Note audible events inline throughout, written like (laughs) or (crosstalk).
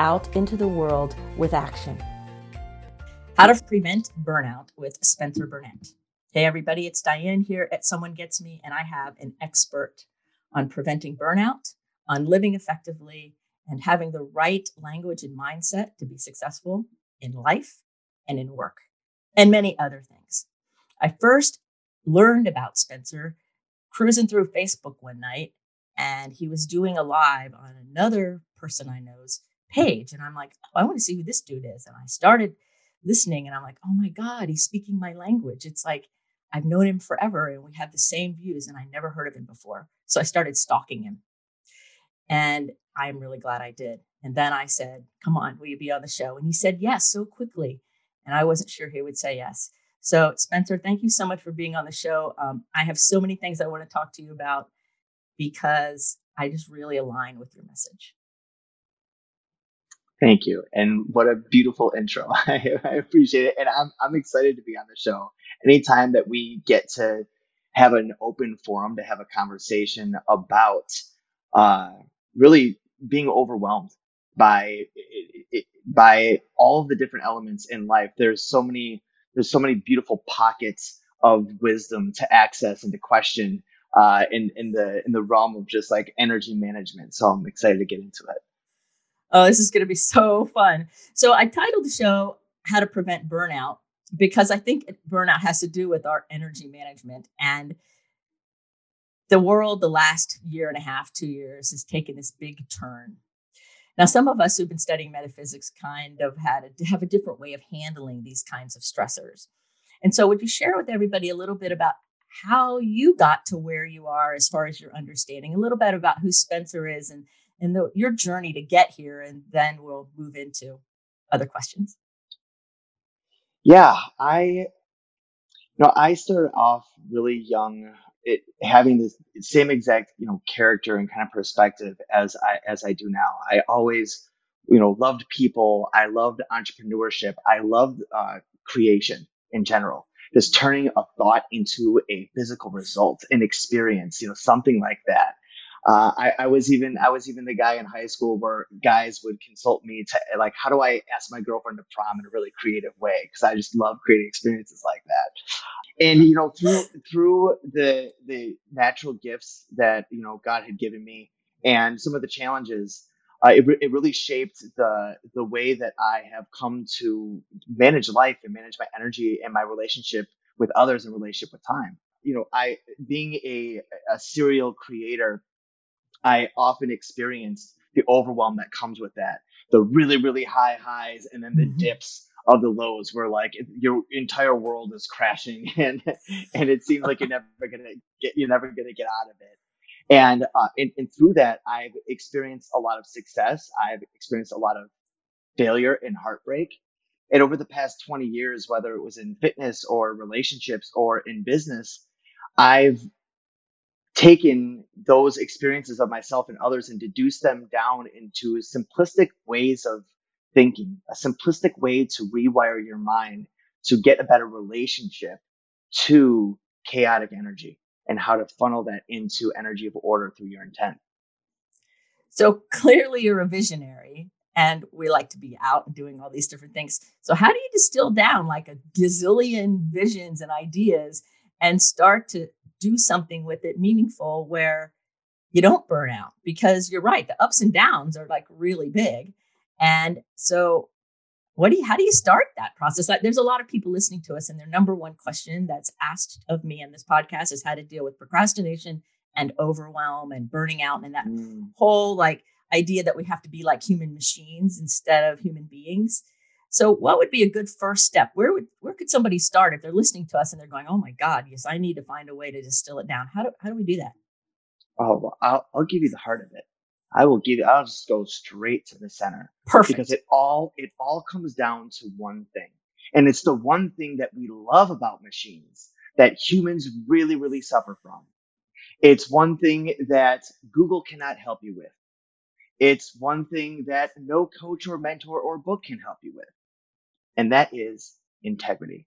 out into the world with action. How to prevent burnout with Spencer Burnett. Hey, everybody, it's Diane here at Someone Gets Me, and I have an expert on preventing burnout, on living effectively, and having the right language and mindset to be successful in life and in work, and many other things. I first learned about Spencer cruising through Facebook one night, and he was doing a live on another person I know's page. And I'm like, oh, I want to see who this dude is. And I started listening, and I'm like, oh my God, he's speaking my language. It's like, I've known him forever and we have the same views, and I never heard of him before. So I started stalking him. And I'm really glad I did. And then I said, Come on, will you be on the show? And he said yes so quickly. And I wasn't sure he would say yes. So, Spencer, thank you so much for being on the show. Um, I have so many things I want to talk to you about because I just really align with your message. Thank you. And what a beautiful intro. (laughs) I, I appreciate it. And I'm, I'm excited to be on the show. Anytime that we get to have an open forum to have a conversation about uh, really being overwhelmed by by all of the different elements in life. There's so many there's so many beautiful pockets of wisdom to access and to question uh, in in the in the realm of just like energy management. So I'm excited to get into it. Oh, this is going to be (laughs) so fun. So I titled the show "How to Prevent Burnout" because I think burnout has to do with our energy management and the world. The last year and a half, two years, has taken this big turn. Now, some of us who've been studying metaphysics kind of had a, have a different way of handling these kinds of stressors. And so, would you share with everybody a little bit about how you got to where you are as far as your understanding, a little bit about who Spencer is and and the, your journey to get here, and then we'll move into other questions. Yeah, I, you know, I started off really young, it, having this same exact, you know, character and kind of perspective as I as I do now. I always, you know, loved people. I loved entrepreneurship. I loved uh, creation in general. Just turning a thought into a physical result, an experience, you know, something like that. Uh, I, I, was even I was even the guy in high school where guys would consult me to like how do I ask my girlfriend to prom in a really creative way because I just love creating experiences like that. And you know through through the the natural gifts that you know God had given me and some of the challenges, uh, it, it really shaped the the way that I have come to manage life and manage my energy and my relationship with others and relationship with time. You know, I being a a serial creator I often experienced the overwhelm that comes with that. The really, really high highs and then the mm-hmm. dips of the lows where like your entire world is crashing (laughs) and and it seems like you're (laughs) never gonna get you're never gonna get out of it. And, uh, and and through that, I've experienced a lot of success. I've experienced a lot of failure and heartbreak. And over the past 20 years, whether it was in fitness or relationships or in business, I've taken those experiences of myself and others and deduced them down into simplistic ways of thinking, a simplistic way to rewire your mind to get a better relationship to chaotic energy and how to funnel that into energy of order through your intent. So clearly you're a visionary and we like to be out and doing all these different things. So how do you distill down like a gazillion visions and ideas and start to do something with it meaningful where you don't burn out because you're right the ups and downs are like really big. And so what do you how do you start that process? Like there's a lot of people listening to us and their number one question that's asked of me in this podcast is how to deal with procrastination and overwhelm and burning out and that mm. whole like idea that we have to be like human machines instead of human beings so, what would be a good first step? Where would where could somebody start if they're listening to us and they're going, "Oh my God, yes, I need to find a way to distill it down." How do how do we do that? Oh, well, I'll I'll give you the heart of it. I will give you, I'll just go straight to the center. Perfect. Because it all it all comes down to one thing. And it's the one thing that we love about machines that humans really, really suffer from. It's one thing that Google cannot help you with. It's one thing that no coach or mentor or book can help you with. And that is integrity.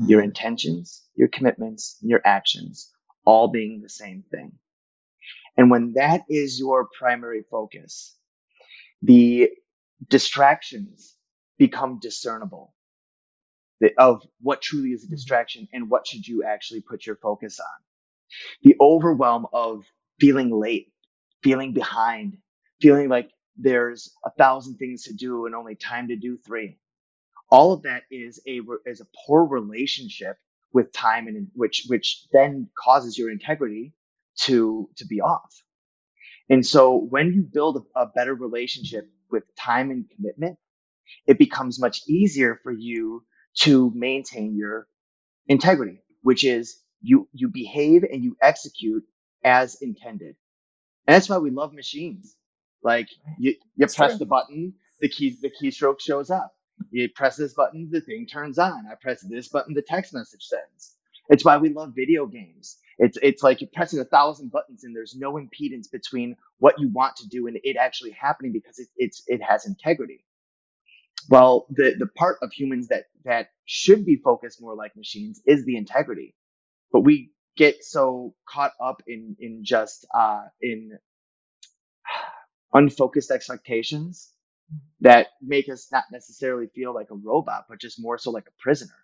Mm-hmm. Your intentions, your commitments, your actions all being the same thing. And when that is your primary focus, the distractions become discernible of what truly is a mm-hmm. distraction and what should you actually put your focus on. The overwhelm of feeling late, feeling behind, feeling like there's a thousand things to do and only time to do three. All of that is a is a poor relationship with time and which which then causes your integrity to to be off. And so when you build a, a better relationship with time and commitment, it becomes much easier for you to maintain your integrity, which is you you behave and you execute as intended. And that's why we love machines. Like you, you press true. the button, the key the keystroke shows up. You press this button, the thing turns on. I press this button, the text message sends. It's why we love video games. It's it's like you're pressing a thousand buttons and there's no impedance between what you want to do and it actually happening because it, it's it has integrity. Well, the the part of humans that that should be focused more like machines is the integrity, but we get so caught up in in just uh, in (sighs) unfocused expectations that make us not necessarily feel like a robot, but just more so like a prisoner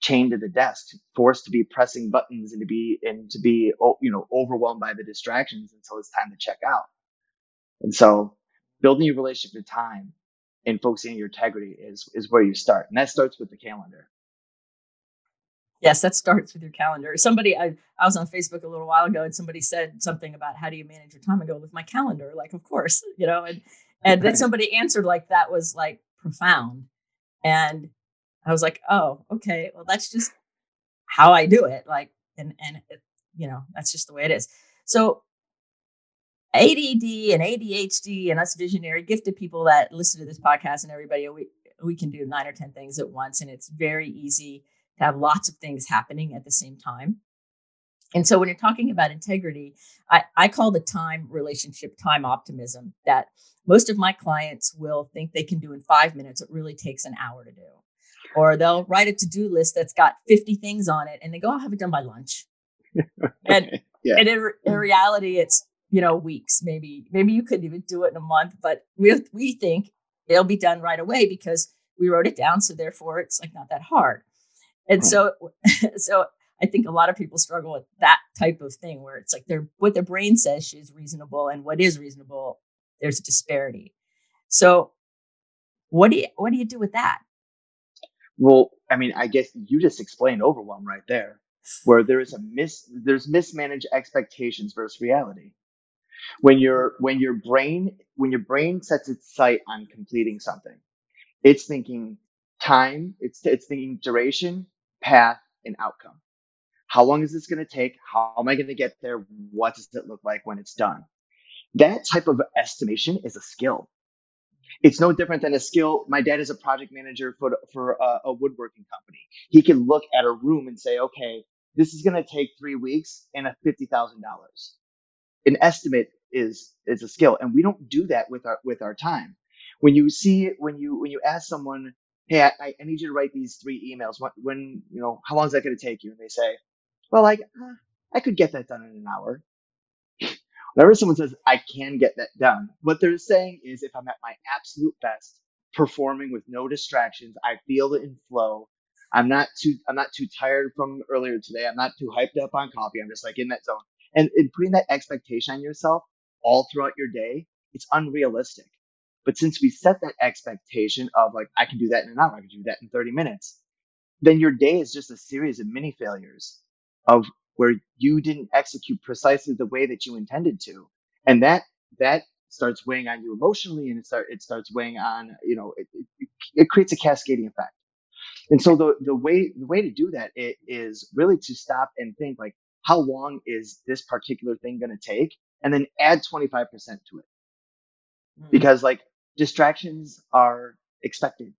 chained to the desk, forced to be pressing buttons and to be and to be you know overwhelmed by the distractions until it's time to check out. And so, building your relationship to time and focusing on your integrity is is where you start, and that starts with the calendar. Yes, that starts with your calendar. Somebody, I, I was on Facebook a little while ago, and somebody said something about how do you manage your time? I go with my calendar, like of course, you know, and and then somebody answered like that was like profound, and I was like, oh, okay, well, that's just how I do it. Like, and, and, it, you know, that's just the way it is. So ADD and ADHD and us visionary gifted people that listen to this podcast and everybody, we, we can do nine or 10 things at once. And it's very easy to have lots of things happening at the same time. And so when you're talking about integrity, I, I call the time relationship time optimism that most of my clients will think they can do in five minutes. It really takes an hour to do or they'll write a to-do list that's got 50 things on it and they go oh, i'll have it done by lunch (laughs) and, yeah. and in, in, reality it's you know weeks maybe maybe you couldn't even do it in a month but we, we think it'll be done right away because we wrote it down so therefore it's like not that hard and so (laughs) so i think a lot of people struggle with that type of thing where it's like their what their brain says is reasonable and what is reasonable there's a disparity so what do you what do you do with that well, I mean, I guess you just explained overwhelm right there, where there is a mis there's mismanaged expectations versus reality. When your when your brain when your brain sets its sight on completing something, it's thinking time, it's it's thinking duration, path, and outcome. How long is this going to take? How am I going to get there? What does it look like when it's done? That type of estimation is a skill it's no different than a skill. My dad is a project manager for for a, a woodworking company. He can look at a room and say, okay, this is going to take three weeks and a fifty thousand dollars. An estimate is is a skill, and we don't do that with our with our time. When you see when you when you ask someone, hey, I, I need you to write these three emails. When, when you know how long is that going to take you? And they say, well, like, uh, I could get that done in an hour. Whenever someone says, I can get that done, what they're saying is if I'm at my absolute best, performing with no distractions, I feel it in flow. I'm not too, I'm not too tired from earlier today. I'm not too hyped up on coffee. I'm just like in that zone. And in putting that expectation on yourself all throughout your day, it's unrealistic. But since we set that expectation of like, I can do that in an hour, I can do that in 30 minutes, then your day is just a series of mini failures of where you didn't execute precisely the way that you intended to. And that, that starts weighing on you emotionally and it start, it starts weighing on, you know, it, it, it creates a cascading effect. And so the, the way, the way to do that is really to stop and think like, how long is this particular thing going to take? And then add 25% to it. mm-hmm. because like distractions are expected.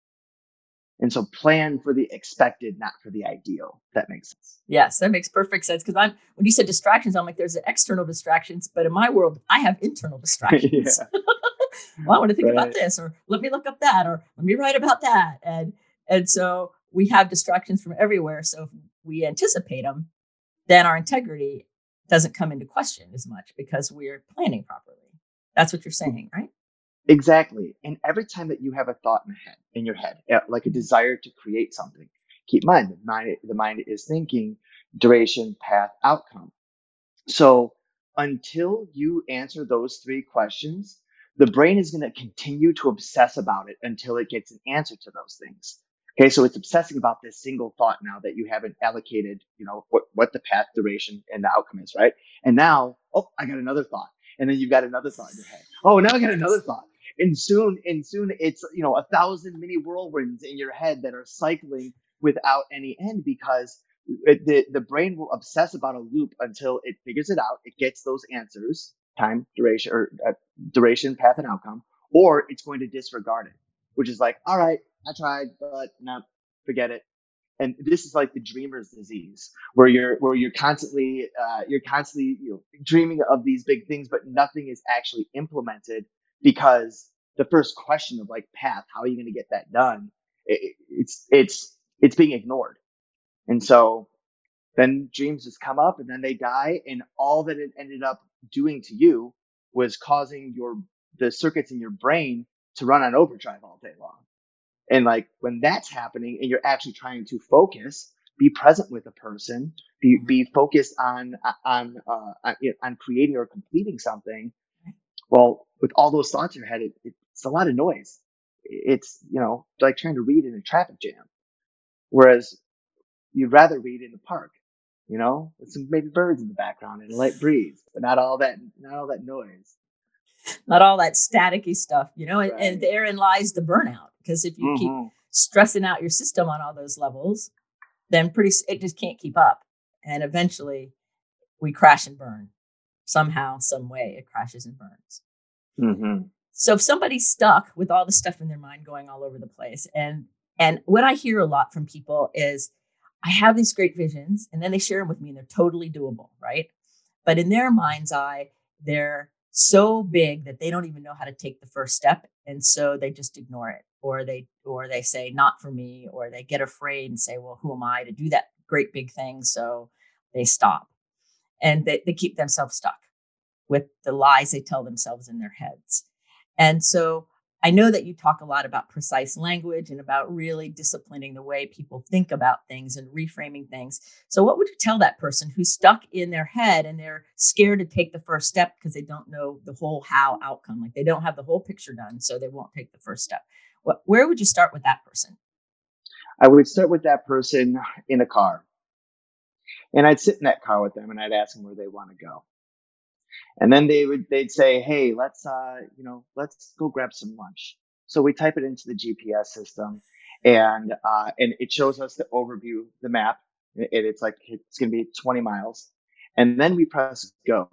And so plan for the expected, not for the ideal. That makes sense. Yes, that makes perfect sense. Because I'm when you said distractions, I'm like, there's external distractions, but in my world, I have internal (laughs) distractions. (laughs) well, I want to think right. about this, or let me look up that, or let me write about that. And and so we have distractions from everywhere. So if we anticipate them, then our integrity doesn't come into question as much because we're planning properly. That's what you're hmm. saying, right? Exactly. And every time that you have a thought in, head, in your head, eh, like a desire to create something, keep in mind the mind, the mind is thinking duration, path, outcome. So until you answer those three questions, the brain is going to continue to obsess about it until it gets an answer to those things. Okay, so it's obsessing about this single thought now that you haven't allocated, you know, what, what the path, duration, and the outcome is, right? And now, oh, I got another thought. And then you've got another thought in your head. Oh, now I got another thought. And soon, and soon it's, you know, a thousand mini whirlwinds in your head that are cycling without any end because it, the, the brain will obsess about a loop until it figures it out. It gets those answers, time, duration, or uh, duration, path, and outcome, or it's going to disregard it, which is like, all right, I tried, but no, forget it. And this is like the dreamer's disease, where you're where you're constantly uh, you're constantly you know, dreaming of these big things, but nothing is actually implemented because the first question of like path, how are you going to get that done? It, it's it's it's being ignored, and so then dreams just come up and then they die, and all that it ended up doing to you was causing your the circuits in your brain to run on overdrive all day long. And like when that's happening and you're actually trying to focus, be present with a person, be, be focused on, on, uh, on, on creating or completing something. Well, with all those thoughts in your head, it, it's a lot of noise. It's, you know, like trying to read in a traffic jam. Whereas you'd rather read in the park, you know, with some maybe birds in the background and a light breeze, but not all that, not all that noise. Not all that staticky stuff, you know, right. and, and therein lies the burnout because if you mm-hmm. keep stressing out your system on all those levels, then pretty it just can't keep up, and eventually we crash and burn somehow, some way. It crashes and burns. Mm-hmm. So if somebody's stuck with all the stuff in their mind going all over the place, and and what I hear a lot from people is, I have these great visions, and then they share them with me, and they're totally doable, right? But in their mind's eye, they're so big that they don't even know how to take the first step, and so they just ignore it or they or they say not for me or they get afraid and say well who am i to do that great big thing so they stop and they, they keep themselves stuck with the lies they tell themselves in their heads and so i know that you talk a lot about precise language and about really disciplining the way people think about things and reframing things so what would you tell that person who's stuck in their head and they're scared to take the first step because they don't know the whole how outcome like they don't have the whole picture done so they won't take the first step what, where would you start with that person? I would start with that person in a car. And I'd sit in that car with them and I'd ask them where they want to go. And then they would, they'd say, Hey, let's, uh, you know, let's go grab some lunch. So we type it into the GPS system and, uh, and it shows us the overview, the map. And it's like, it's going to be 20 miles. And then we press go.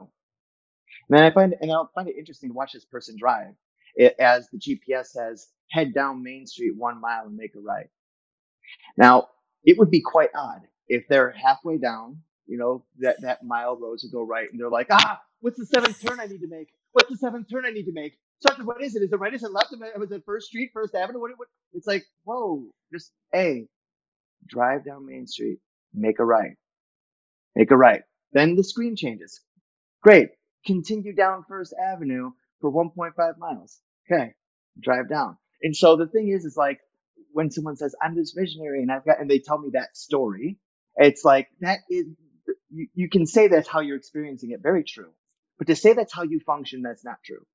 And then I find, and I'll find it interesting to watch this person drive it, as the GPS says, head down Main Street one mile and make a right. Now, it would be quite odd if they're halfway down, you know, that, that mile road to go right, and they're like, ah, what's the seventh turn I need to make? What's the seventh turn I need to make? Sergeant, what is it? Is it right? Is it left? Was it First Street, First Avenue? What, what? It's like, whoa, just, a drive down Main Street, make a right. Make a right. Then the screen changes. Great. Continue down First Avenue for 1.5 miles. Okay. Drive down. And so the thing is, is like when someone says, I'm this visionary and I've got, and they tell me that story, it's like, that is, you, you can say that's how you're experiencing it. Very true. But to say that's how you function, that's not true.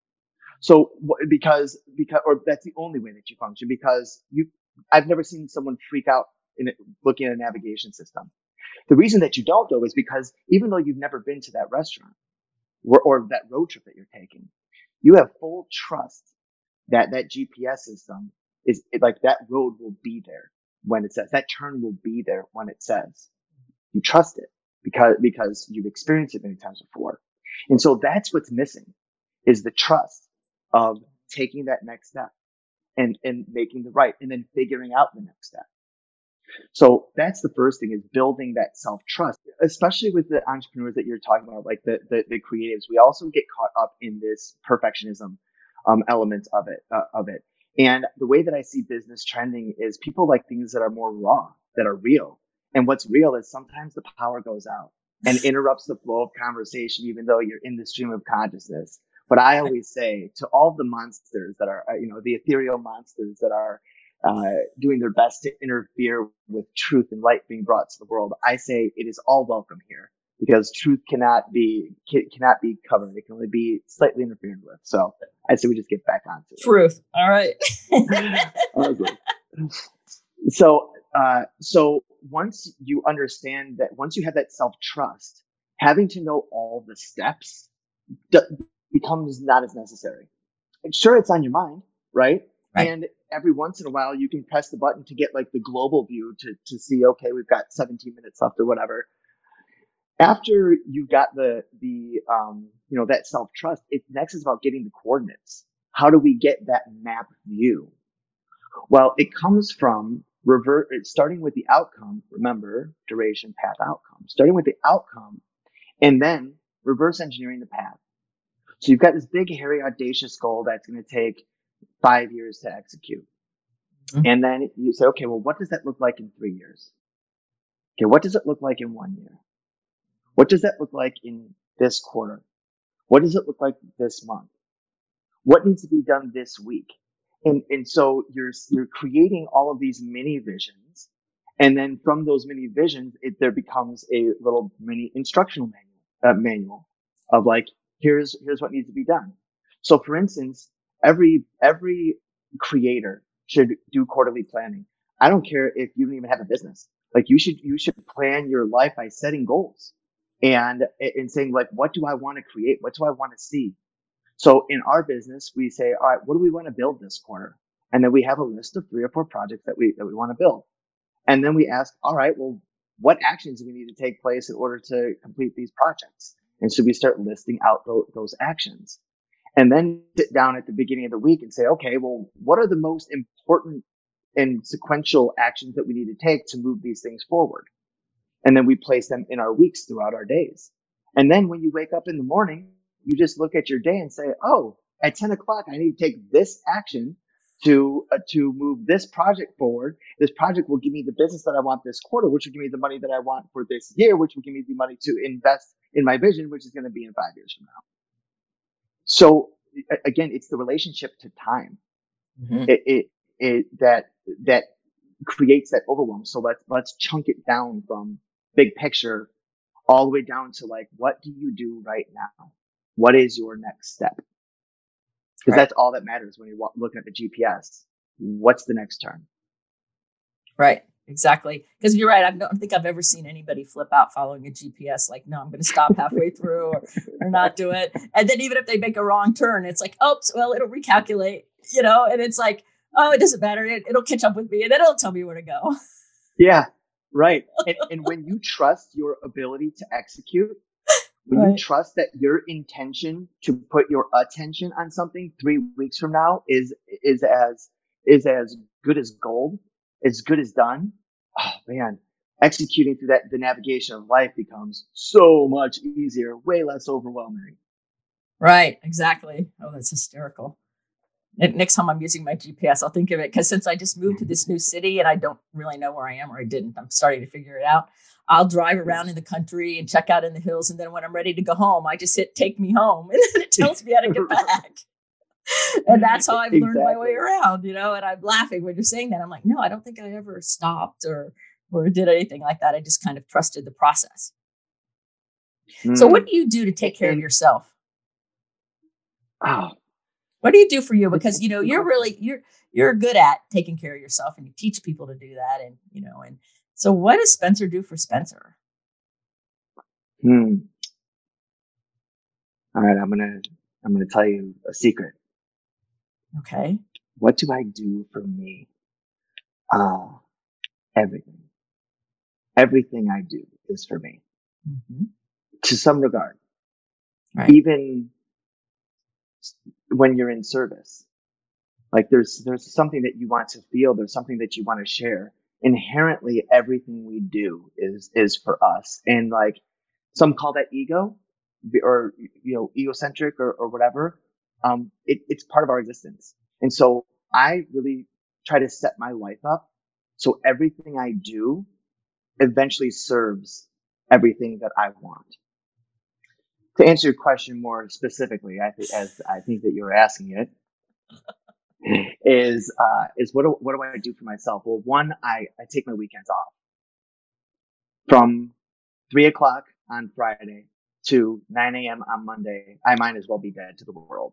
So because, because, or that's the only way that you function because you, I've never seen someone freak out in it, looking at a navigation system. The reason that you don't though is because even though you've never been to that restaurant or, or that road trip that you're taking, you have full trust that that GPS system is like that road will be there when it says that turn will be there when it says you trust it because because you've experienced it many times before and so that's what's missing is the trust of taking that next step and, and making the right and then figuring out the next step. So that's the first thing is building that self trust, especially with the entrepreneurs that you're talking about, like the, the, the creatives. We also get caught up in this perfectionism um, element of it, uh, of it. And the way that I see business trending is people like things that are more raw, that are real. And what's real is sometimes the power goes out and (sighs) interrupts the flow of conversation, even though you're in the stream of consciousness. But I always say to all the monsters that are, uh, you know, the ethereal monsters that are uh, doing their best to interfere with truth and light being brought to the world, I say it is all welcome here because truth cannot be cannot be covered. It can only be slightly interfered with. So I say we just get back onto it. Truth. All right. (laughs) so uh, so once you understand that, once you have that self trust, having to know all the steps d- becomes not as necessary. And sure, it's on your mind, right? right? And every once in a while, you can press the button to get like the global view to to see, okay, we've got 17 minutes left or whatever after you've got the the um, you know that self trust, it next is about getting the coordinates. How do we get that map view? Well, it comes from revert starting with the outcome. Remember duration, path, outcome. Starting with the outcome, and then reverse engineering the path. So you've got this big, hairy, audacious goal that's going to take five years to execute. Mm-hmm. And then you say, okay, well, what does that look like in three years? Okay, what does it look like in one year? What does that look like in this quarter? What does it look like this month? What needs to be done this week? And, and so you're, you're creating all of these mini visions. And then from those mini visions, it, there becomes a little mini instructional manual, uh, manual of like, here's, here's what needs to be done. So for instance, every, every creator should do quarterly planning. I don't care if you don't even have a business. Like you should, you should plan your life by setting goals and and saying like what do i want to create? What do i want to see? So in our business we say all right what do we want to build this quarter? And then we have a list of three or four projects that we that we want to build. And then we ask all right well what actions do we need to take place in order to complete these projects? And so we start listing out those, those actions. And then sit down at the beginning of the week and say okay well what are the most important and sequential actions that we need to take to move these things forward and then we place them in our weeks throughout our days. And then when you wake up in the morning, you just look at your day and say, Oh, at 10 o'clock, I need to take this action to, uh, to move this project forward. This project will give me the business that I want this quarter, which will give me the money that I want for this year, which will give me the money to invest in my vision, which is going to be in five years from now. So again, it's the relationship to time. Mm-hmm. It, it, it, that, that creates that overwhelm. So let's, let's chunk it down from big picture all the way down to like, what do you do right now? What is your next step? Because right. that's all that matters when you're looking at the GPS. What's the next turn? Right. Exactly. Because you're right. I don't think I've ever seen anybody flip out following a GPS. Like, no, I'm going to stop halfway through or, or not do it. And then even if they make a wrong turn, it's like, oops, well, it'll recalculate, you know, and it's like, oh, it doesn't matter. It, will catch up with me and then it'll tell me where to go. Yeah. Right. (laughs) And, and when you trust your ability to execute, when right. you trust that your intention to put your attention on something three weeks from now is is as is as good as gold, as good as done. Oh man, executing through that the navigation of life becomes so much easier, way less overwhelming. Right, exactly. Oh, that's hysterical next time I'm using my GPS, I'll think of it because since I just moved to this new city and I don't really know where I am or I didn't, I'm starting to figure it out. I'll drive around in the country and check out in the hills. And then when I'm ready to go home, I just hit take me home (laughs) and then it tells me how to get (laughs) back. and that's how I've exactly. learned my way around, you know. And I'm laughing when you're saying that. I'm like, no, I don't think I ever stopped or or did anything like that. I just kind of trusted the process. Mm. So what do you do to take care of yourself? Oh, what do you do for you? Because you know you're really you're you're good at taking care of yourself, and you teach people to do that, and you know, and so what does Spencer do for Spencer? Hmm. All right, I'm gonna I'm gonna tell you a secret. Okay. What do I do for me? Uh, everything. Everything I do is for me. Mm-hmm. To some regard. Right. Even when you're in service. Like there's there's something that you want to feel, there's something that you want to share. Inherently everything we do is is for us. And like some call that ego or you know egocentric or, or whatever. Um it, it's part of our existence. And so I really try to set my life up so everything I do eventually serves everything that I want. To answer your question more specifically, I think as I think that you're asking it, (laughs) is uh, is what do, what do I do for myself? Well, one, I, I take my weekends off from three o'clock on Friday to 9 a.m. on Monday. I might as well be dead to the world.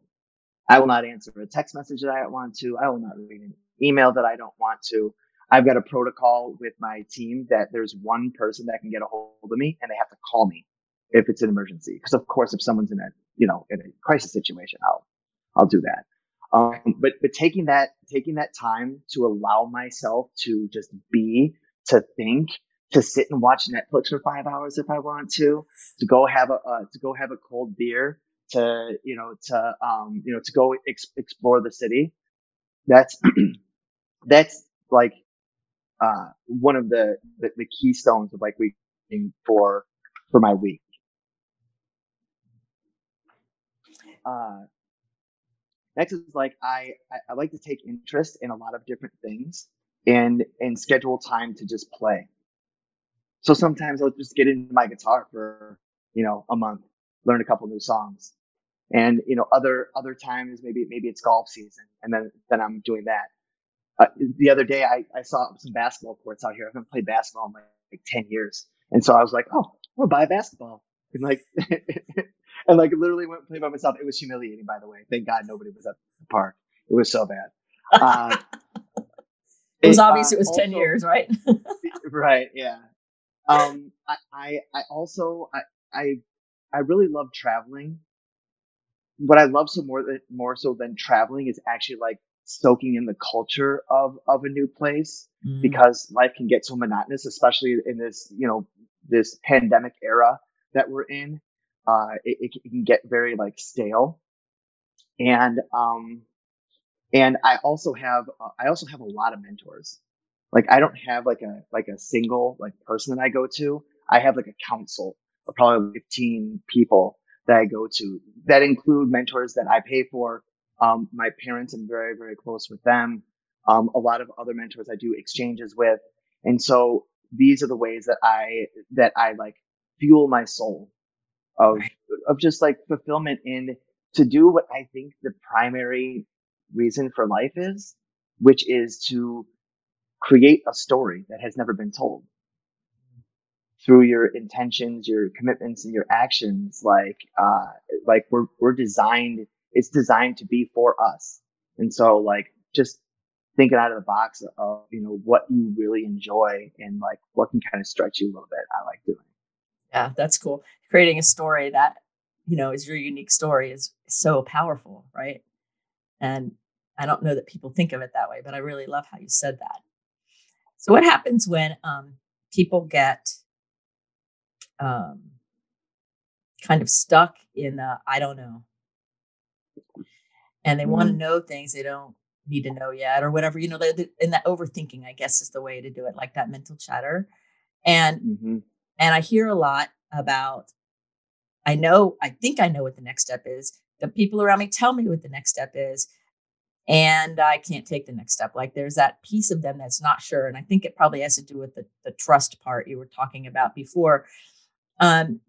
I will not answer a text message that I don't want to. I will not read an email that I don't want to. I've got a protocol with my team that there's one person that can get a hold of me and they have to call me if it's an emergency. Because of course, if someone's in a, you know, in a crisis situation, I'll, I'll do that. Um, but, but taking that, taking that time to allow myself to just be, to think, to sit and watch Netflix for five hours if I want to, to go have a, uh, to go have a cold beer, to, you know, to, um, you know, to go ex- explore the city. That's, (clears throat) that's like, uh, one of the, the, the keystones of like we for, for my week. Uh, next is like I, I, like to take interest in a lot of different things and and schedule time to just play. So sometimes I'll just get into my guitar for you know a month, learn a couple new songs, and you know other other times maybe maybe it's golf season, and then then I'm doing that. Uh, the other day I, I saw some basketball courts out here. I haven't played basketball in like, like ten years, and so I was like, oh, gonna buy a basketball. And like (laughs) and like literally went played by myself. It was humiliating, by the way. Thank God nobody was at the park. It was so bad. Uh, (laughs) it was it, obvious uh, it was also, 10 years, right? (laughs) right. Yeah. Um, I, I, I also, I, I, I really love traveling. What I love so more than, more so than traveling is actually like soaking in the culture of, of a new place mm. because life can get so monotonous, especially in this, you know, this pandemic era that we're in uh, it, it, can get very like stale. And, um, and I also have, uh, I also have a lot of mentors. Like I don't have like a, like a single like person that I go to. I have like a council of probably 15 people that I go to that include mentors that I pay for. Um, my parents, I'm very, very close with them. Um, a lot of other mentors I do exchanges with. And so these are the ways that I, that I like fuel my soul of of just like fulfillment in to do what I think the primary reason for life is, which is to create a story that has never been told through your intentions, your commitments, and your actions. Like, uh, like we're we're designed. It's designed to be for us, and so like just thinking out of the box of you know what you really enjoy and like what can kind of stretch you a little bit. I like doing. Yeah, that's cool. Creating a story that, you know, is your unique story is so powerful, right? And I don't know that people think of it that way, but I really love how you said that. So what happens when um, people get um, kind of stuck in the I don't know, and they mm-hmm. want to know things they don't need to know yet, or whatever. You know, in that overthinking, I guess, is the way to do it, like that mental chatter. And mm-hmm. And I hear a lot about, I know, I think I know what the next step is. The people around me tell me what the next step is. And I can't take the next step. Like there's that piece of them that's not sure. And I think it probably has to do with the, the trust part you were talking about before. Um,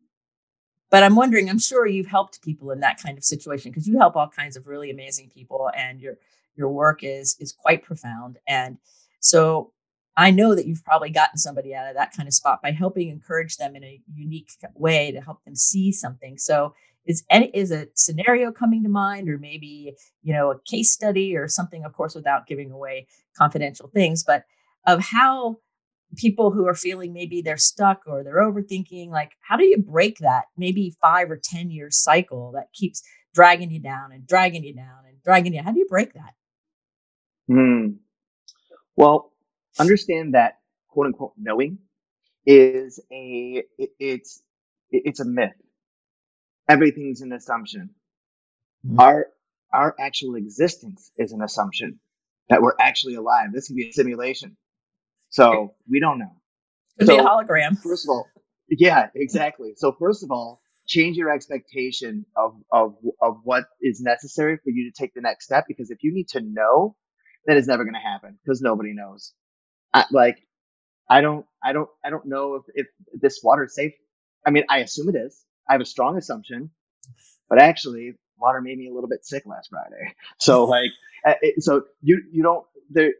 but I'm wondering, I'm sure you've helped people in that kind of situation because you help all kinds of really amazing people and your your work is is quite profound. And so I know that you've probably gotten somebody out of that kind of spot by helping encourage them in a unique way to help them see something. So is any is a scenario coming to mind or maybe you know a case study or something of course without giving away confidential things but of how people who are feeling maybe they're stuck or they're overthinking like how do you break that maybe 5 or 10 year cycle that keeps dragging you down and dragging you down and dragging you how do you break that hmm. well understand that quote unquote knowing is a it, it's it's a myth. Everything's an assumption. Mm-hmm. Our our actual existence is an assumption that we're actually alive. This could be a simulation. So we don't know. Could so, be a hologram. First of all, yeah, exactly. So first of all, change your expectation of, of, of what is necessary for you to take the next step. Because if you need to know, that is never going to happen because nobody knows. I, like, I don't, I don't, I don't know if, if this water is safe. I mean, I assume it is. I have a strong assumption, but actually water made me a little bit sick last Friday. (laughs) So like, uh, so you, you don't, there,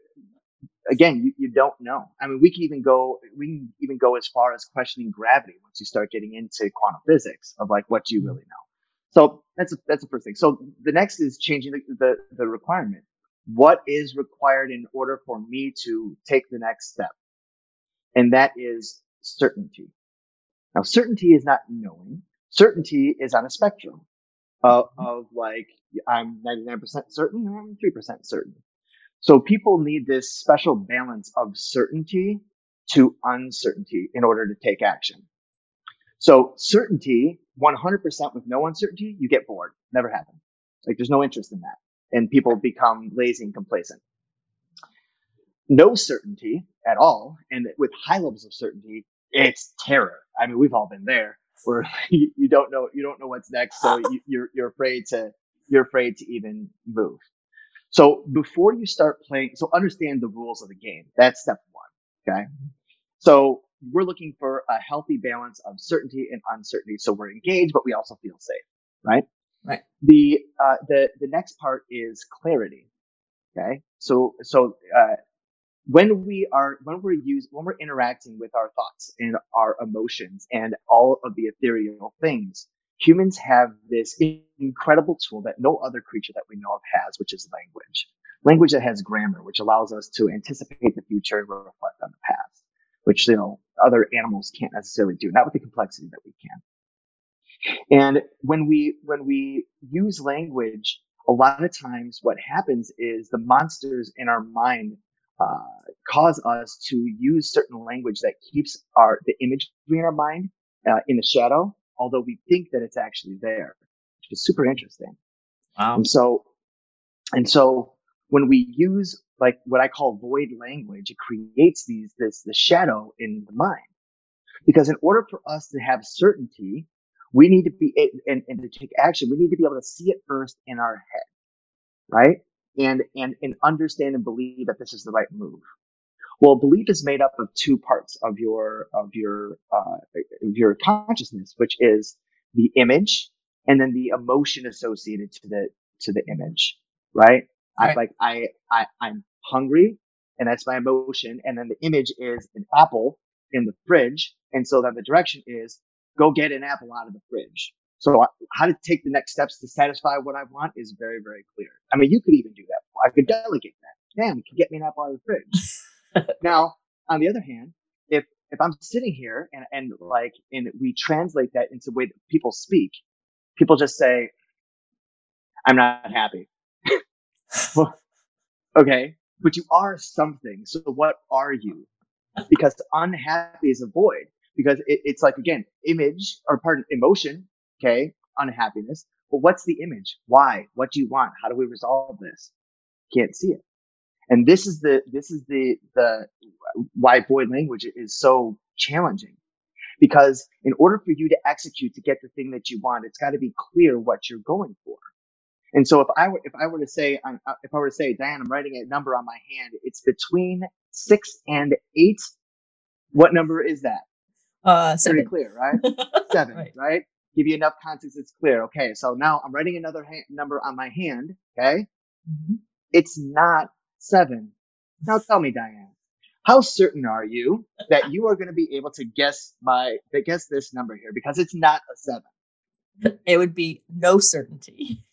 again, you, you don't know. I mean, we can even go, we can even go as far as questioning gravity once you start getting into quantum physics of like, what do you really know? So that's, a, that's the first thing. So the next is changing the, the, the requirement. What is required in order for me to take the next step? And that is certainty. Now, certainty is not knowing. Certainty is on a spectrum of, mm-hmm. of like, I'm 99% certain, I'm 3% certain. So people need this special balance of certainty to uncertainty in order to take action. So certainty, 100% with no uncertainty, you get bored. Never happen. Like there's no interest in that. And people become lazy and complacent. No certainty at all. And with high levels of certainty, it's terror. I mean, we've all been there where (laughs) you, you don't know, you don't know what's next. So you, you're, you're afraid to, you're afraid to even move. So before you start playing, so understand the rules of the game. That's step one. Okay. So we're looking for a healthy balance of certainty and uncertainty. So we're engaged, but we also feel safe, right? Right. The, uh, the, the next part is clarity. Okay. So, so, uh, when we are, when we're using, when we're interacting with our thoughts and our emotions and all of the ethereal things, humans have this incredible tool that no other creature that we know of has, which is language. Language that has grammar, which allows us to anticipate the future and reflect on the past, which, you know, other animals can't necessarily do, not with the complexity that we can. And when we, when we use language, a lot of times what happens is the monsters in our mind uh, cause us to use certain language that keeps our the imagery in our mind uh, in the shadow although we think that it's actually there, which is super interesting. Wow. And so, and so when we use like what I call void language, it creates these, this, the shadow in the mind. Because in order for us to have certainty, we need to be, and, and to take action, we need to be able to see it first in our head, right? And, and, and understand and believe that this is the right move. Well, belief is made up of two parts of your of your uh, of your consciousness, which is the image and then the emotion associated to the to the image, right? right. I like I I I'm hungry, and that's my emotion, and then the image is an apple in the fridge, and so then the direction is go get an apple out of the fridge. So how to take the next steps to satisfy what I want is very, very clear. I mean, you could even do that. I could delegate that. Damn, you can get me an apple out of the fridge. (laughs) now, on the other hand, if if I'm sitting here and and like and we translate that into the way that people speak, people just say, "I'm not happy." (laughs) well, okay, but you are something. So what are you? Because unhappy is a void. Because it, it's like again, image or pardon, emotion. Okay, unhappiness. But what's the image? Why? What do you want? How do we resolve this? Can't see it. And this is the, this is the, the, why void language is so challenging. Because in order for you to execute to get the thing that you want, it's got to be clear what you're going for. And so if I were, if I were to say, uh, if I were to say, Diane, I'm writing a number on my hand, it's between six and eight. What number is that? Uh, seven. Pretty clear, right? (laughs) seven, right. right? Give you enough context. It's clear. Okay. So now I'm writing another ha- number on my hand. Okay. Mm-hmm. It's not seven. Now tell me, Diane, how certain are you that you are going to be able to guess my guess this number here because it's not a seven? It would be no certainty.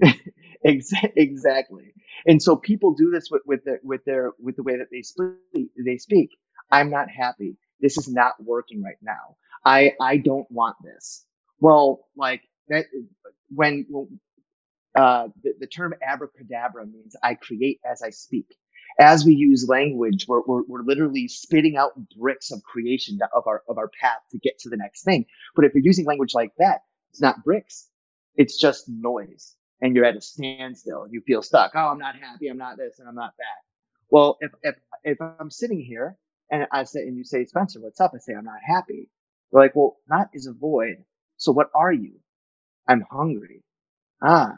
(laughs) exactly. And so people do this with, with their with their with the way that they speak. They speak. I'm not happy. This is not working right now. I I don't want this. Well, like that when uh, the, the, term abracadabra means I create as I speak. As we use language, we're, we're, we're, literally spitting out bricks of creation of our, of our path to get to the next thing. But if you're using language like that, it's not bricks. It's just noise. and you're at a standstill. and You feel stuck. Oh, I'm not happy. I'm not this and I'm not that. Well, if, if, if I'm sitting here and I say, and you say, Spencer, what's up? I say, I'm not happy. They're like, well, not is a void. So what are you? I'm hungry. Ah.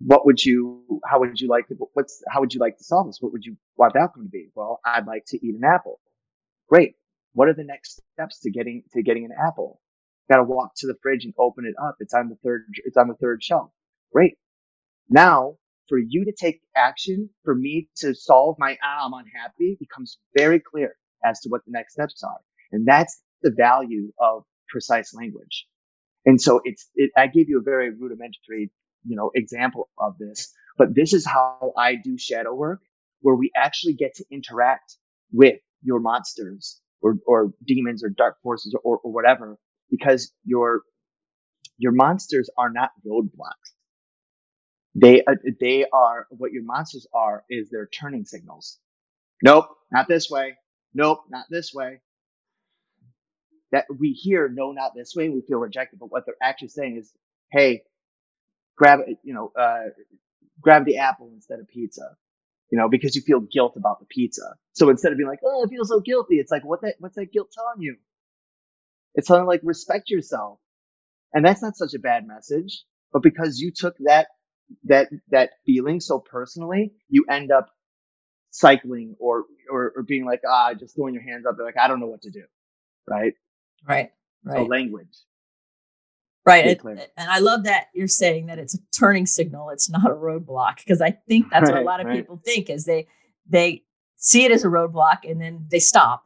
What would you, how would you like to, what's, how would you like to solve this? What would you want the outcome to be? Well, I'd like to eat an apple. Great. What are the next steps to getting, to getting an apple? Got to walk to the fridge and open it up. It's on the third, it's on the third shelf. Great. Now, for you to take action, for me to solve my ah, I'm unhappy becomes very clear as to what the next steps are. And that's the value of precise language. And so it's, it, I gave you a very rudimentary, you know, example of this, but this is how I do shadow work where we actually get to interact with your monsters or, or demons or dark forces or, or whatever, because your, your monsters are not roadblocks. They, uh, they are what your monsters are is their turning signals. Nope, not this way. Nope, not this way that we hear no, not this way. We feel rejected, but what they're actually saying is, hey, grab you know, uh, grab the apple instead of pizza, you know, because you feel guilt about the pizza. So instead of being like, oh, I feel so guilty, it's like, what that, what's that guilt telling you? It's telling like, respect yourself. And that's not such a bad message, but because you took that, that, that feeling so personally, you end up cycling or, or, or being like, ah, just throwing your hands up. They're like, I don't know what to do. Right. Right. Right. So language. Right. It, and I love that you're saying that it's a turning signal. It's not a roadblock because I think (laughs) that's right, what a lot of right. people think is they they see it as a roadblock and then they stop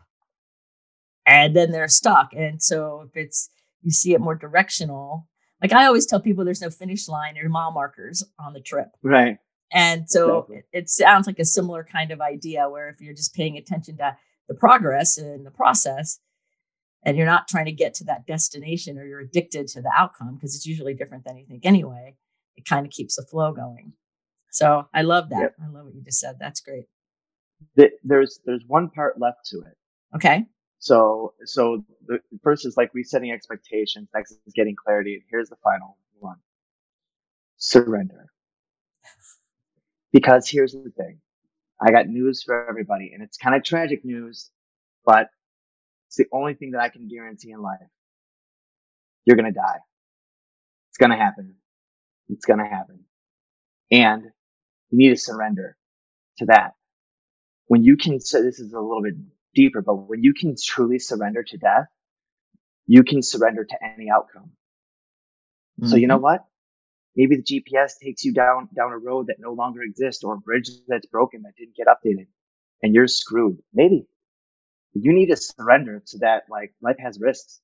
and then they're stuck. And so if it's you see it more directional, like I always tell people there's no finish line or mile markers on the trip. Right. And so exactly. it, it sounds like a similar kind of idea where if you're just paying attention to the progress and the process, and you're not trying to get to that destination or you're addicted to the outcome because it's usually different than you think anyway it kind of keeps the flow going so i love that yep. i love what you just said that's great there's there's one part left to it okay so so the first is like resetting expectations next is getting clarity and here's the final one surrender because here's the thing i got news for everybody and it's kind of tragic news but it's the only thing that I can guarantee in life. You're going to die. It's going to happen. It's going to happen. And you need to surrender to that. When you can, so this is a little bit deeper, but when you can truly surrender to death, you can surrender to any outcome. Mm-hmm. So you know mm-hmm. what? Maybe the GPS takes you down, down a road that no longer exists or a bridge that's broken that didn't get updated and you're screwed. Maybe you need to surrender to that. Like life has risks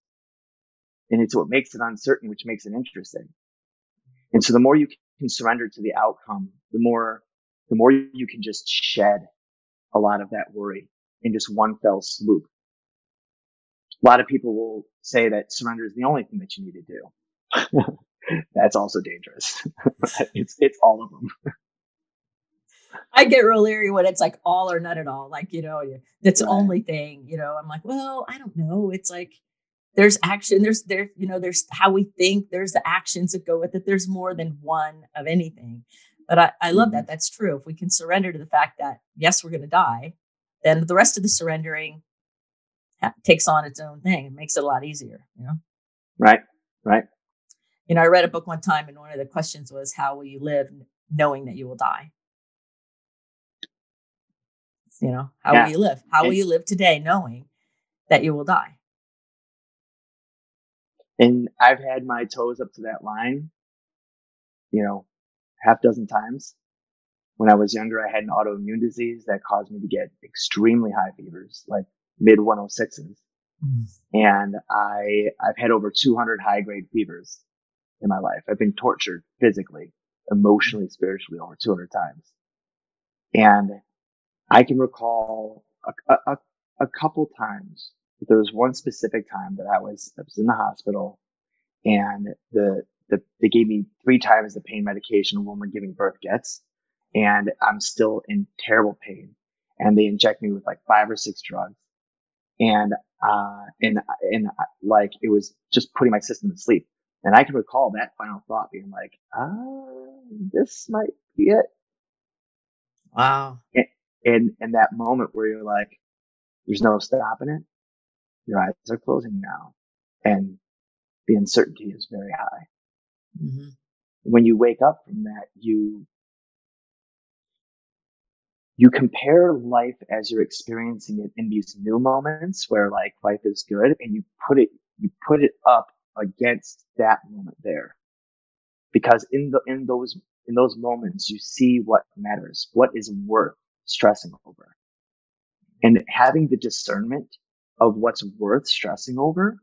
and it's what makes it uncertain, which makes it interesting. And so the more you can surrender to the outcome, the more, the more you can just shed a lot of that worry in just one fell swoop. A lot of people will say that surrender is the only thing that you need to do. (laughs) That's also dangerous. (laughs) it's, it's all of them. I get real leery when it's like all or none at all. Like, you know, that's the only thing, you know, I'm like, well, I don't know. It's like there's action, there's there, you know, there's how we think, there's the actions that go with it. There's more than one of anything. But I, I love mm-hmm. that. That's true. If we can surrender to the fact that yes, we're gonna die, then the rest of the surrendering ha- takes on its own thing. It makes it a lot easier, you know? Right. Right. You know, I read a book one time and one of the questions was, How will you live knowing that you will die? You know, how yeah. will you live? How will you live today knowing that you will die? And I've had my toes up to that line, you know, half dozen times. When I was younger, I had an autoimmune disease that caused me to get extremely high fevers, like mid 106s. Mm. And I, I've had over 200 high grade fevers in my life. I've been tortured physically, emotionally, spiritually over 200 times. And I can recall a, a, a couple times. But there was one specific time that I was, I was in the hospital and the, the, they gave me three times the pain medication a woman giving birth gets. And I'm still in terrible pain. And they inject me with like five or six drugs. And, uh, and, and like it was just putting my system to sleep. And I can recall that final thought being like, ah, this might be it. Wow. And, and, and that moment where you're like, there's no stopping it. Your eyes are closing now and the uncertainty is very high. Mm-hmm. When you wake up from that, you you compare life as you're experiencing it in these new moments where like life is good and you put it you put it up against that moment there. Because in the in those in those moments you see what matters what is worth stressing over. And having the discernment of what's worth stressing over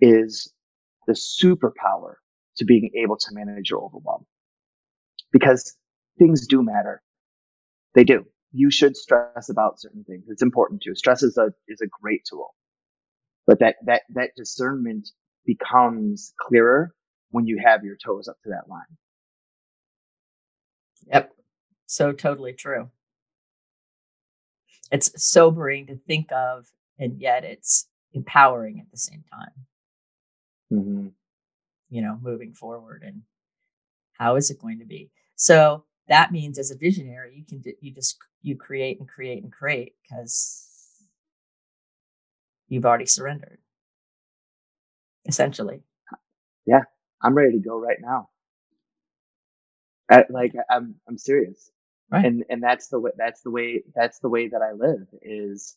is the superpower to being able to manage your overwhelm. Because things do matter. They do you should stress about certain things. It's important to. Stress is a is a great tool, but that that that discernment becomes clearer when you have your toes up to that line. Yep, so totally true. It's sobering to think of, and yet it's empowering at the same time. Mm-hmm. You know, moving forward, and how is it going to be? So that means as a visionary you can you just you create and create and create because you've already surrendered. Essentially. Yeah i'm ready to go right now. I, like i'm i'm serious. Right. and and that's the way that's the way that's the way that i live is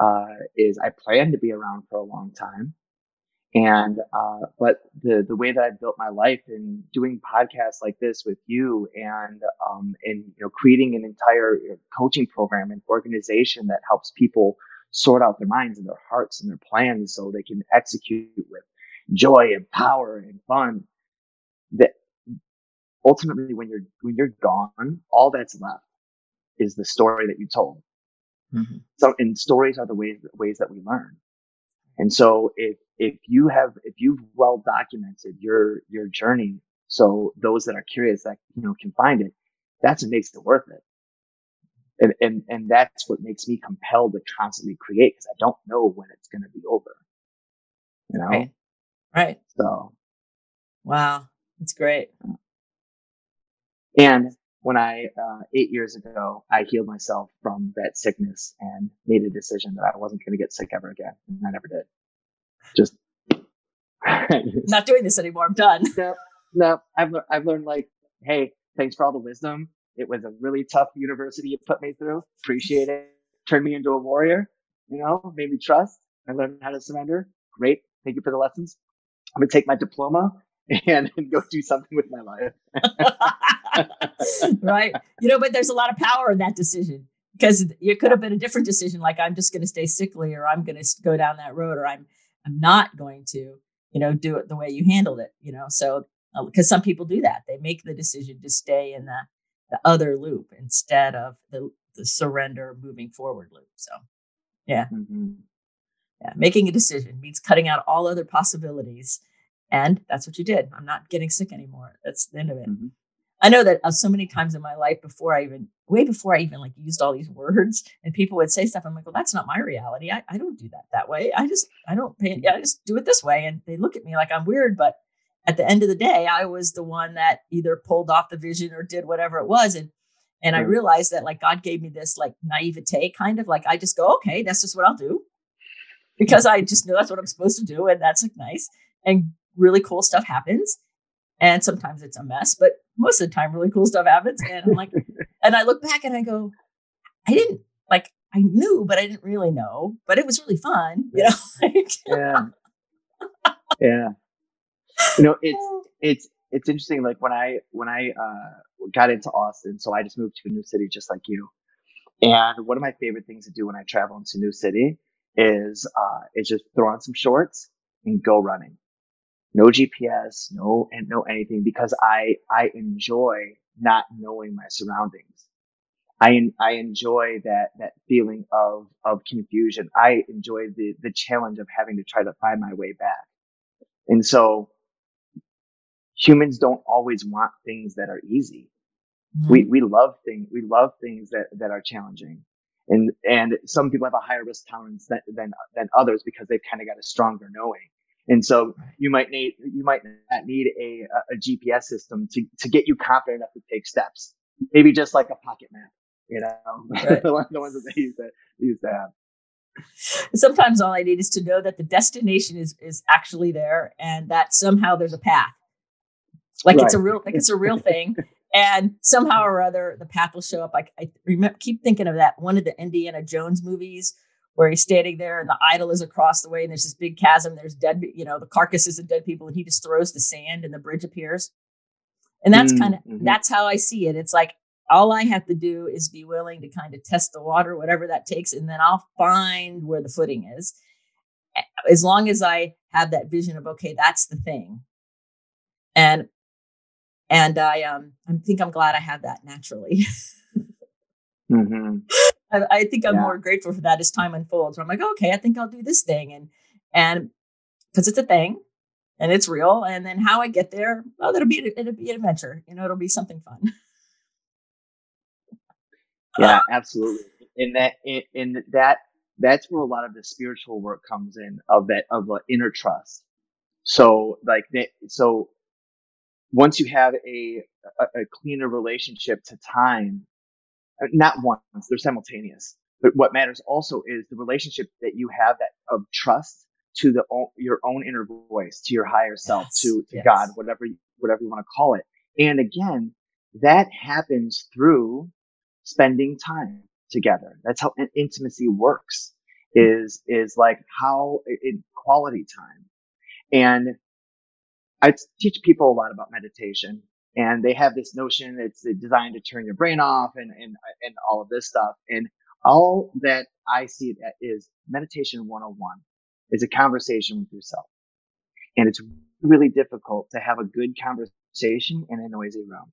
uh is i plan to be around for a long time and, uh, but the, the way that I've built my life in doing podcasts like this with you and, um, and, you know, creating an entire coaching program and organization that helps people sort out their minds and their hearts and their plans so they can execute with joy and power and fun that ultimately when you're, when you're gone, all that's left is the story that you told. Mm-hmm. So, and stories are the ways, ways that we learn. And so if, if you have, if you've well documented your, your journey, so those that are curious that, you know, can find it, that's what makes it worth it. And, and, and that's what makes me compelled to constantly create because I don't know when it's going to be over. You know? Right. Right. So. Wow. That's great. And when I, uh, eight years ago, I healed myself from that sickness and made a decision that I wasn't going to get sick ever again. And I never did. Just (laughs) not doing this anymore. I'm done. (laughs) No, no, I've, le- I've learned like, Hey, thanks for all the wisdom. It was a really tough university you put me through. Appreciate it. Turned me into a warrior, you know, made me trust. I learned how to surrender. Great. Thank you for the lessons. I'm going to take my diploma and, (laughs) and go do something with my life. Right. You know, but there's a lot of power in that decision because it could have been a different decision like I'm just going to stay sickly or I'm going to go down that road or I'm I'm not going to, you know, do it the way you handled it, you know. So because uh, some people do that. They make the decision to stay in the the other loop instead of the the surrender moving forward loop. So yeah. Mm-hmm. Yeah, making a decision means cutting out all other possibilities and that's what you did. I'm not getting sick anymore. That's the end of it. Mm-hmm. I know that uh, so many times in my life before I even, way before I even like used all these words (laughs) and people would say stuff. I'm like, well, that's not my reality. I, I don't do that that way. I just, I don't pay, yeah, I just do it this way. And they look at me like I'm weird. But at the end of the day, I was the one that either pulled off the vision or did whatever it was. And, and I realized that like God gave me this like naivete kind of like, I just go, okay, that's just what I'll do because I just know that's what I'm supposed to do. And that's like nice. And really cool stuff happens. And sometimes it's a mess, but most of the time, really cool stuff happens. And I'm like, (laughs) and I look back and I go, I didn't like, I knew, but I didn't really know, but it was really fun, you know? (laughs) yeah. Yeah. You know, it's, (laughs) it's, it's interesting. Like when I, when I, uh, got into Austin, so I just moved to a new city just like you. And one of my favorite things to do when I travel into a new city is, uh, is just throw on some shorts and go running no GPS, no, and no anything because I, I enjoy not knowing my surroundings. I, I enjoy that, that feeling of, of confusion. I enjoy the, the challenge of having to try to find my way back. And so humans don't always want things that are easy. Mm-hmm. We, we love things, we love things that, that are challenging. And, and some people have a higher risk tolerance than, than, than others because they've kind of got a stronger knowing. And so you might need you might not need a, a GPS system to, to get you confident enough to take steps. Maybe just like a pocket map, you know, right. (laughs) the ones that they used to, used to have. Sometimes all I need is to know that the destination is is actually there and that somehow there's a path. Like right. it's a real like it's a real (laughs) thing. and somehow or other the path will show up. Like I remember keep thinking of that one of the Indiana Jones movies where he's standing there and the idol is across the way and there's this big chasm. There's dead, you know, the carcasses of dead people, and he just throws the sand and the bridge appears. And that's mm-hmm. kind of that's how I see it. It's like all I have to do is be willing to kind of test the water, whatever that takes, and then I'll find where the footing is. As long as I have that vision of okay, that's the thing. And and I um I think I'm glad I have that naturally. (laughs) mm-hmm. I, I, think I'm yeah. more grateful for that as time unfolds. Where I'm like, okay, I think I'll do this thing, and and because it's a thing and it's real. And then how I get there, well, it'll be it'll be an adventure. You know, it'll be something fun. yeah, (laughs) absolutely. In that, in, in that, that's where a lot of the spiritual work comes in of that of the inner trust. So, like, so once you have a, a, a cleaner relationship to time, Uh, not once, they're simultaneous. But what matters also is the relationship that you have that of trust to the your own inner voice, to your higher self, yes, to, to yes. God, whatever whatever you want to call it. And again, that happens through spending time together. That's how intimacy works. Hmm. Is is like how in quality time. And I teach people a lot about meditation and they have this notion it's designed to turn your brain off and, and, and all of this stuff. And all that I see is meditation 101 is a conversation with yourself. And it's really difficult to have a good conversation in a noisy room.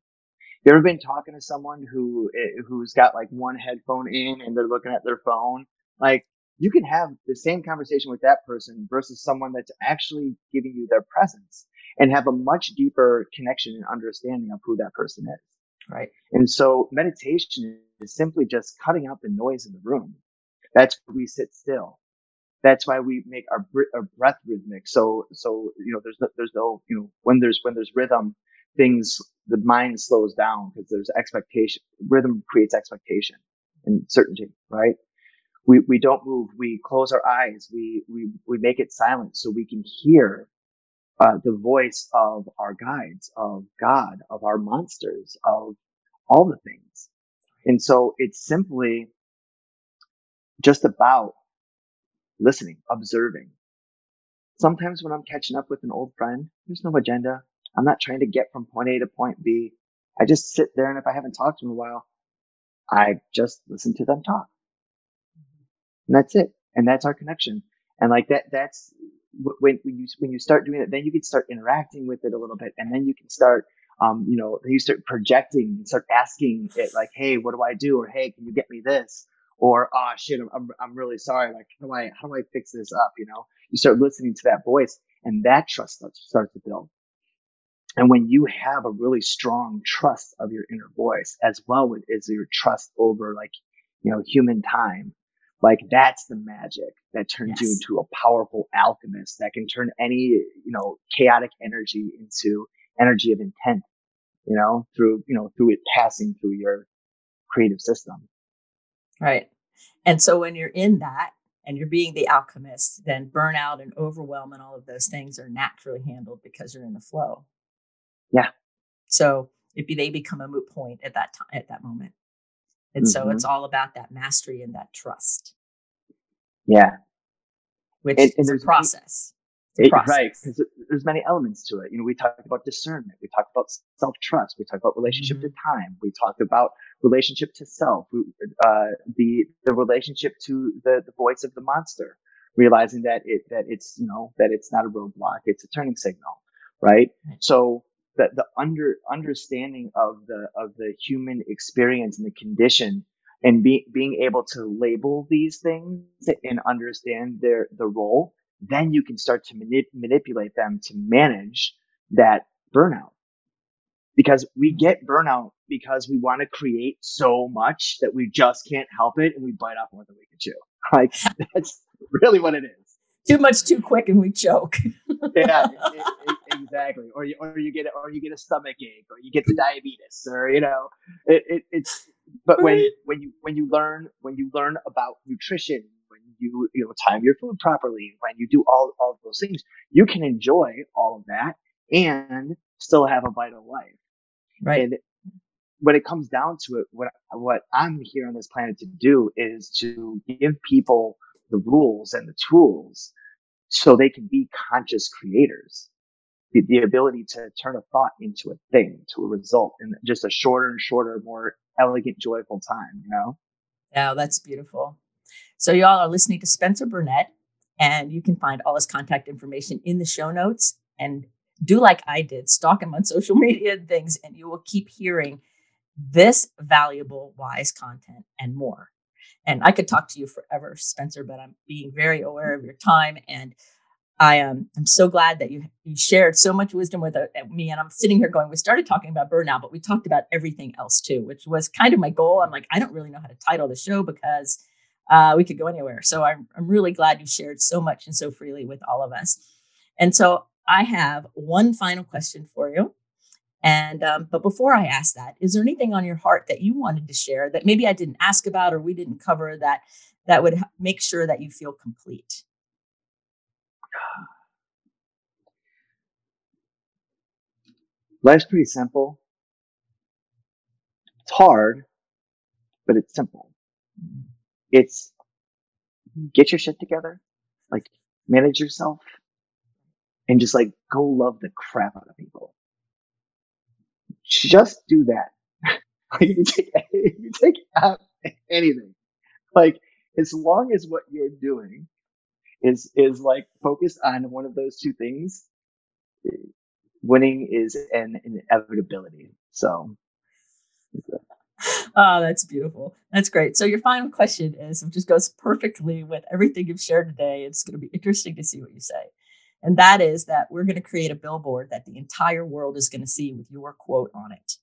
You ever been talking to someone who, eh, who's got like one headphone in and they're looking at their phone? Like you can have the same conversation with that person versus someone that's actually giving you their presence and have a much deeper connection and understanding of who that person is. Right. And so meditation is simply just cutting out the noise in the room. That's why we sit still. That's why we make our, our breath rhythmic. So, so, you know, there's no, there's no, you know, when there's, when there's rhythm, things, the mind slows down because there's expectation. Rhythm creates expectation and certainty, right? We, we don't move. We close our eyes. We, we, we make it silent so we can hear uh, the voice of our guides, of God, of our monsters, of all the things. And so it's simply just about listening, observing. Sometimes when I'm catching up with an old friend, there's no agenda. I'm not trying to get from point A to point B. I just sit there and if I haven't talked to them in a while, I just listen to them talk. And that's it. And that's our connection. And like that, that's when, when you when you start doing it, then you can start interacting with it a little bit, and then you can start, um, you know, you start projecting and start asking it like, "Hey, what do I do?" or "Hey, can you get me this?" or "Ah, oh, shit, I'm, I'm I'm really sorry. Like, how do I how do I fix this up?" You know, you start listening to that voice, and that trust starts starts to build. And when you have a really strong trust of your inner voice, as well as your trust over like, you know, human time, like that's the magic that turns yes. you into a powerful alchemist that can turn any, you know, chaotic energy into energy of intent, you know, through, you know, through it passing through your creative system. Right. And so when you're in that and you're being the alchemist, then burnout and overwhelm and all of those things are naturally handled because you're in the flow. Yeah. So if they become a moot point at that time, at that moment. And mm-hmm. so it's mm-hmm. all about that mastery and that trust. Yeah. Which and, is a process. It, right, because there's many elements to it. You know, we talked about discernment, we talked about self trust, we talked about relationship mm-hmm. to time, we talked about relationship to self, uh, the the relationship to the the voice of the monster, realizing that it that it's you know that it's not a roadblock, it's a turning signal, right? So the, the under understanding of the of the human experience and the condition and be, being able to label these things and understand their the role then you can start to manip- manipulate them to manage that burnout. Because we mm-hmm. get burnout because we want to create so much that we just can't help it and we bite off more than we can chew. (laughs) Like that's really what it is too much too quick and we choke. (laughs) yeah, it, it, exactly. Or you, or you get or you get a stomach ache, or you get the diabetes, or you know, it, it's. But when when you when you learn when you learn about nutrition, when you you know time your food properly, when you do all all those things, you can enjoy all of that and still have a vital life. Right. And when it comes down to it, what what I'm here on this planet to do is to give people the rules and the tools so they can be conscious creators. The, the ability to turn a thought into a thing, to a result in just a shorter and shorter, more elegant, joyful time, you know? Yeah, that's beautiful. So y'all are listening to Spencer Burnett, and you can find all his contact information in the show notes. And do like I did, stalk him on (laughs) social media and things, and you will keep hearing this valuable, wise content and more. And I could talk to you forever, Spencer, but I'm being very aware of your time. And I am um, I'm so glad that you you shared so much wisdom with uh, me. And I'm sitting here going, we started talking about burnout, but we talked about everything else too, which was kind of my goal. I'm like, I don't really know how to title the show because uh, we could go anywhere. So I'm I'm really glad you shared so much and so freely with all of us. And so I have one final question for you. And um, but before I ask that, is there anything on your heart that you wanted to share that maybe I didn't ask about or we didn't cover that that would make sure that you feel complete? Life's pretty simple. It's hard, but it's simple. It's get your shit together, like manage yourself, and just like go love the crap out of people just do that. like (laughs) you take, you take out anything, like as long as what you're doing is, is like focused on one of those two things, winning is an inevitability. So. Oh, that's beautiful. That's great. So your final question is, it just goes perfectly with everything you've shared today. It's going to be interesting to see what you say. And that is that we're going to create a billboard that the entire world is going to see with your quote on it.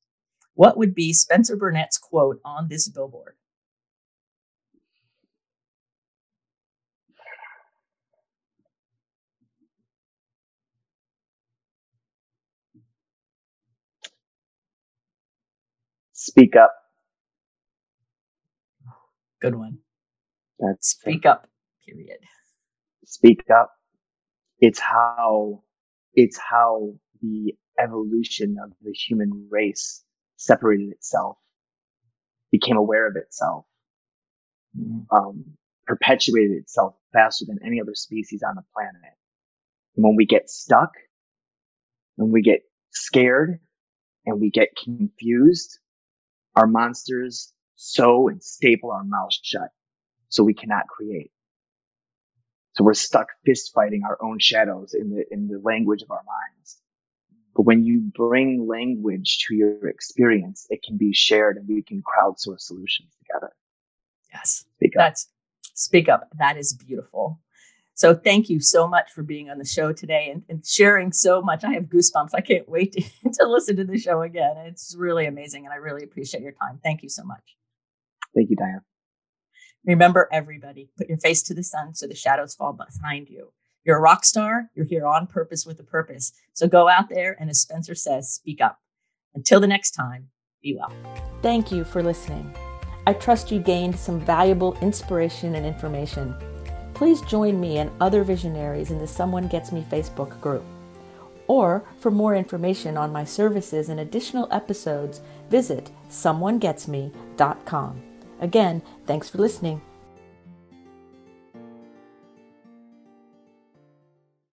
What would be Spencer Burnett's quote on this billboard? Speak up. Good one. That's speak up, period. Speak up it's how, it's how the evolution of the human race separated itself, became aware of itself, mm-hmm. um, perpetuated itself faster than any other species on the planet. And when we get stuck, when we get scared and we get confused, our monsters sew and staple our mouths shut so we cannot create. So we're stuck fist fighting our own shadows in the, in the language of our minds. But when you bring language to your experience, it can be shared and we can crowdsource solutions together. Yes. Speak up. That's speak up. That is beautiful. So thank you so much for being on the show today and, and sharing so much. I have goosebumps. I can't wait to, (laughs) to listen to the show again. It's really amazing. And I really appreciate your time. Thank you so much. Thank you, Diane. Remember, everybody, put your face to the sun so the shadows fall behind you. You're a rock star. You're here on purpose with a purpose. So go out there and, as Spencer says, speak up. Until the next time, be well. Thank you for listening. I trust you gained some valuable inspiration and information. Please join me and other visionaries in the Someone Gets Me Facebook group. Or for more information on my services and additional episode's, visit someonegetsme.com. Again, thanks for listening.